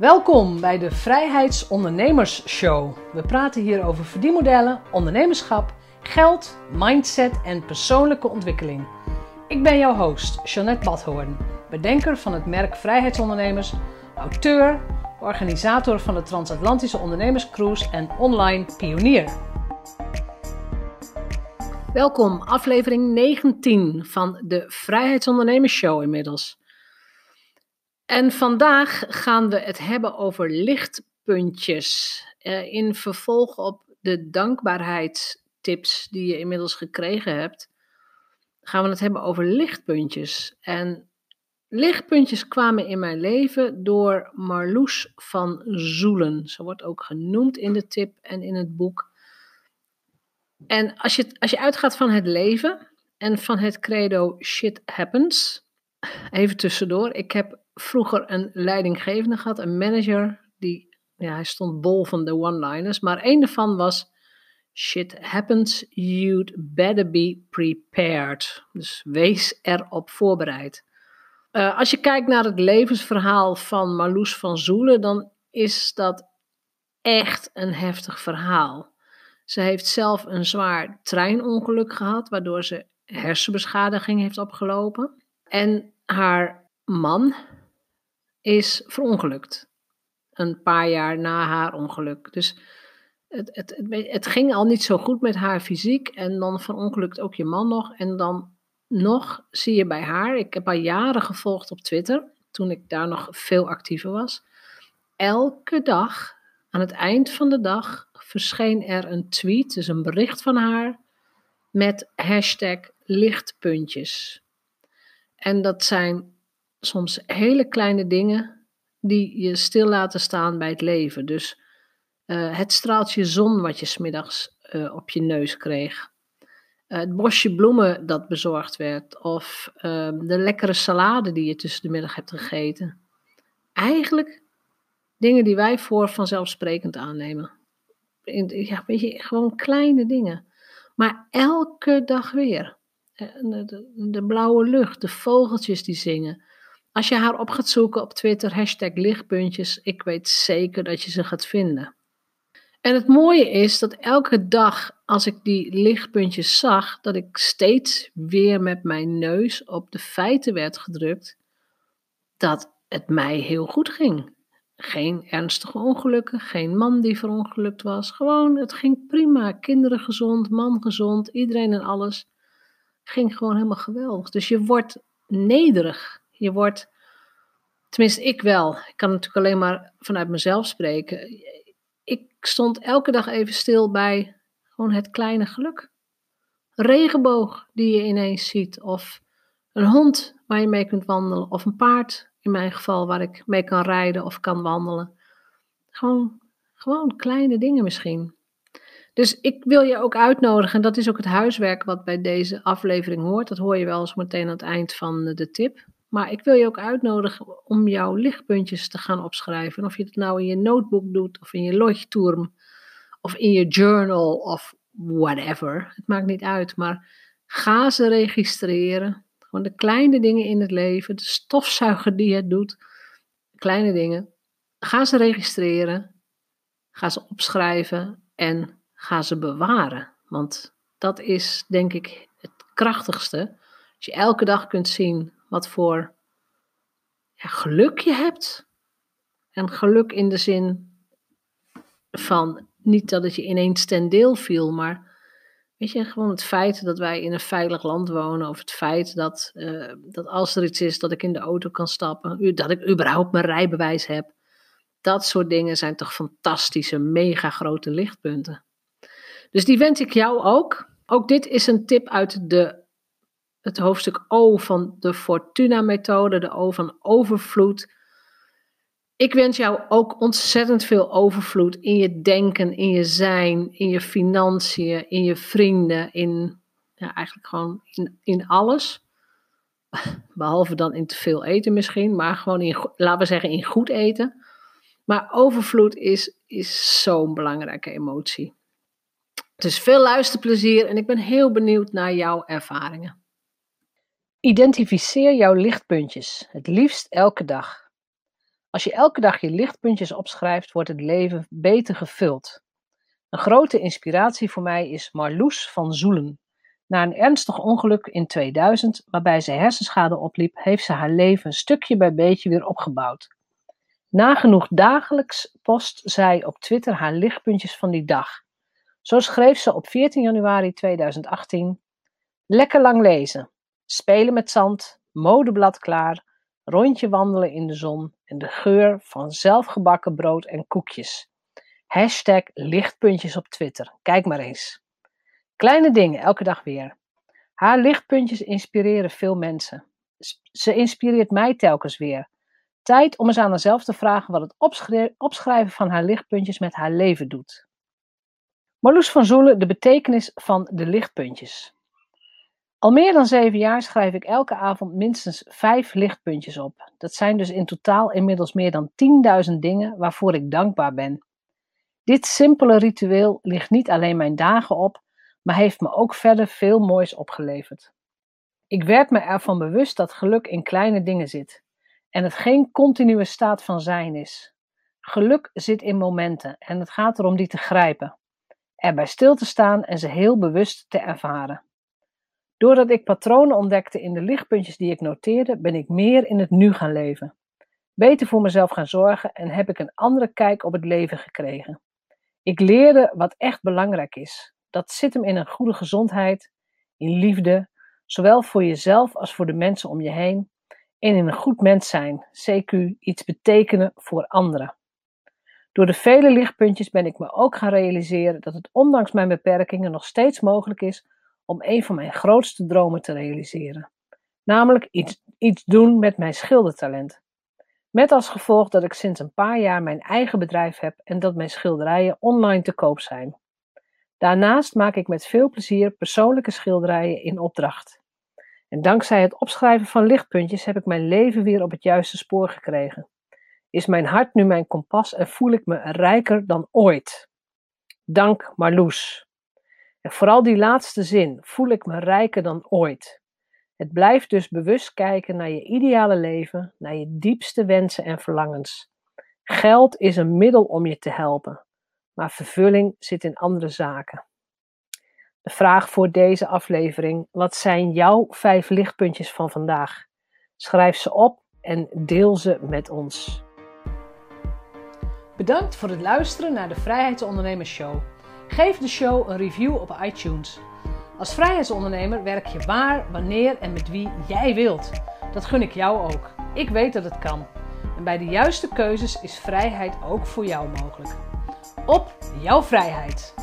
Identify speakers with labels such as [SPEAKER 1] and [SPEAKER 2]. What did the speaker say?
[SPEAKER 1] Welkom bij de Vrijheidsondernemers Show. We praten hier over verdienmodellen, ondernemerschap, geld, mindset en persoonlijke ontwikkeling. Ik ben jouw host, Jeanette Badhoorn, bedenker van het merk Vrijheidsondernemers, auteur, organisator van de Transatlantische Ondernemerscruise en online pionier. Welkom, aflevering 19 van de Vrijheidsondernemers Show inmiddels. En vandaag gaan we het hebben over lichtpuntjes. Uh, in vervolg op de dankbaarheidstips die je inmiddels gekregen hebt, gaan we het hebben over lichtpuntjes. En lichtpuntjes kwamen in mijn leven door Marloes van Zoelen. Zo wordt ook genoemd in de tip en in het boek. En als je, als je uitgaat van het leven en van het credo shit happens, even tussendoor, ik heb vroeger een leidinggevende gehad, een manager, die, ja, hij stond bol van de one-liners, maar één daarvan was, shit happens, you'd better be prepared. Dus wees erop voorbereid. Uh, als je kijkt naar het levensverhaal van Marloes van Zoelen, dan is dat echt een heftig verhaal. Ze heeft zelf een zwaar treinongeluk gehad, waardoor ze hersenbeschadiging heeft opgelopen. En haar man, is verongelukt. Een paar jaar na haar ongeluk. Dus het, het, het, ging al niet zo goed met haar fysiek. En dan verongelukt ook je man nog. En dan nog zie je bij haar. Ik heb haar jaren gevolgd op Twitter. Toen ik daar nog veel actiever was. Elke dag, aan het eind van de dag, verscheen er een tweet. Dus een bericht van haar. Met hashtag lichtpuntjes. En dat zijn soms hele kleine dingen die je stil laten staan bij het leven. Dus uh, het straaltje zon wat je smiddags uh, op je neus kreeg. Uh, het bosje bloemen dat bezorgd werd. Of ehm, de lekkere salade die je tussen de middag hebt gegeten. Eigenlijk dingen die wij voor vanzelfsprekend aannemen. Ja, weet je, gewoon kleine dingen. Maar elke dag weer. De, de blauwe lucht, de vogeltjes die zingen als je haar op gaat zoeken op Twitter, hashtag lichtpuntjes, ik weet zeker dat je ze gaat vinden. En het mooie is dat elke dag als ik die lichtpuntjes zag, dat ik steeds weer met mijn neus op de feiten werd gedrukt dat het mij heel goed ging. Geen ernstige ongelukken, geen man die verongelukt was. Gewoon, het ging prima. Kinderen gezond, man gezond, iedereen en alles. Ging gewoon helemaal geweldig. Dus je wordt nederig je wordt, tenminste ik wel, ik kan natuurlijk alleen maar vanuit mezelf spreken. Ik stond elke dag even stil bij gewoon het kleine geluk. Een regenboog die je ineens ziet, of een hond waar je mee kunt wandelen, of een paard in mijn geval waar ik mee kan rijden of kan wandelen. Gewoon, gewoon kleine dingen misschien. Dus ik wil je ook uitnodigen, en dat is ook het huiswerk wat bij deze aflevering hoort. Dat hoor je wel eens meteen aan het eind van de tip. Maar ik wil je ook uitnodigen om jouw lichtpuntjes te gaan opschrijven. Of je het nou in je notebook doet, of in je leuchtturm, of in je journal, of whatever. Het maakt niet uit, maar ga ze registreren. Gewoon de kleine dingen in het leven, de stofzuiger die het doet, kleine dingen. Ga ze registreren, ga ze opschrijven en ga ze bewaren. Want dat is denk ik het krachtigste. Als je elke dag kunt zien wat voor ja, geluk je hebt. En geluk in de zin van niet dat het je ineens ten deel viel, maar weet je, gewoon het feit dat wij in een veilig land wonen, of het feit dat, uh, dat als er iets is, dat ik in de auto kan stappen, dat ik überhaupt mijn rijbewijs heb. Dat soort dingen zijn toch fantastische, mega grote lichtpunten. Dus die wens ik jou ook. Ook dit is een tip uit de het hoofdstuk O van de Fortuna-methode, de O van overvloed. Ik wens jou ook ontzettend veel overvloed in je denken, in je zijn, in je financiën, in je vrienden, in ja, eigenlijk gewoon in, alles. Behalve dan in te veel eten misschien, maar gewoon in, laten we zeggen, in goed eten. Maar overvloed is, is zo'n belangrijke emotie. Dus veel luisterplezier en ik ben heel benieuwd naar jouw ervaringen. Identificeer jouw lichtpuntjes, het liefst elke dag. Als je elke dag je lichtpuntjes opschrijft, wordt het leven beter gevuld. Een grote inspiratie voor mij is Marloes van Zoelen. Na een ernstig ongeluk in 2000, waarbij ze hersenschade opliep, heeft ze haar leven stukje bij beetje weer opgebouwd. Nagenoeg dagelijks post zij op Twitter haar lichtpuntjes van die dag. Zo schreef ze op 14 januari 2018: Lekker lang lezen, spelen met zand, modeblad klaar, rondje wandelen in de zon en de geur van zelfgebakken brood en koekjes. Hashtag lichtpuntjes op Twitter. Kijk maar eens. Kleine dingen, elke dag weer. Haar lichtpuntjes inspireren veel mensen. Ze inspireert mij telkens weer. Tijd om eens aan haarzelf te vragen wat het opschrijven van haar lichtpuntjes met haar leven doet. Marloes van Zoelen, de betekenis van de lichtpuntjes. Al meer dan zeven jaar schrijf ik elke avond minstens vijf lichtpuntjes op. Dat zijn dus in totaal inmiddels meer dan 10.000 dingen waarvoor ik dankbaar ben. Dit simpele ritueel ligt niet alleen mijn dagen op, maar heeft me ook verder veel moois opgeleverd. Ik werd me ervan bewust dat geluk in kleine dingen zit en het geen continue staat van zijn is. Geluk zit in momenten en het gaat erom die te grijpen, erbij stil te staan en ze heel bewust te ervaren. Doordat ik patronen ontdekte in de lichtpuntjes die ik noteerde, ben ik meer in het nu gaan leven. Beter voor mezelf gaan zorgen en heb ik een andere kijk op het leven gekregen. Ik leerde wat echt belangrijk is. Dat zit hem in een goede gezondheid, in liefde, zowel voor jezelf als voor de mensen om je heen, en in een goed mens zijn, CQ iets betekenen voor anderen. Door de vele lichtpuntjes ben ik me ook gaan realiseren dat het ondanks mijn beperkingen nog steeds mogelijk is om een van mijn grootste dromen te realiseren. Namelijk iets, iets doen met mijn schildertalent. Met als gevolg dat ik sinds een paar jaar mijn eigen bedrijf heb en dat mijn schilderijen online te koop zijn. Daarnaast maak ik met veel plezier persoonlijke schilderijen in opdracht. En dankzij het opschrijven van lichtpuntjes heb ik mijn leven weer op het juiste spoor gekregen. Is mijn hart nu mijn kompas en voel ik me rijker dan ooit. Dank Marloes. En vooral die laatste zin, voel ik me rijker dan ooit. Het blijft dus bewust kijken naar je ideale leven, naar je diepste wensen en verlangens. Geld is een middel om je te helpen, maar vervulling zit in andere zaken. De vraag voor deze aflevering: wat zijn jouw vijf lichtpuntjes van vandaag? Schrijf ze op en deel ze met ons. Bedankt voor het luisteren naar de Vrijheidsondernemers Show. Geef de show een review op iTunes. Als vrijheidsondernemer werk je waar, wanneer en met wie jij wilt. Dat gun ik jou ook. Ik weet dat het kan. En bij de juiste keuzes is vrijheid ook voor jou mogelijk. Op jouw vrijheid!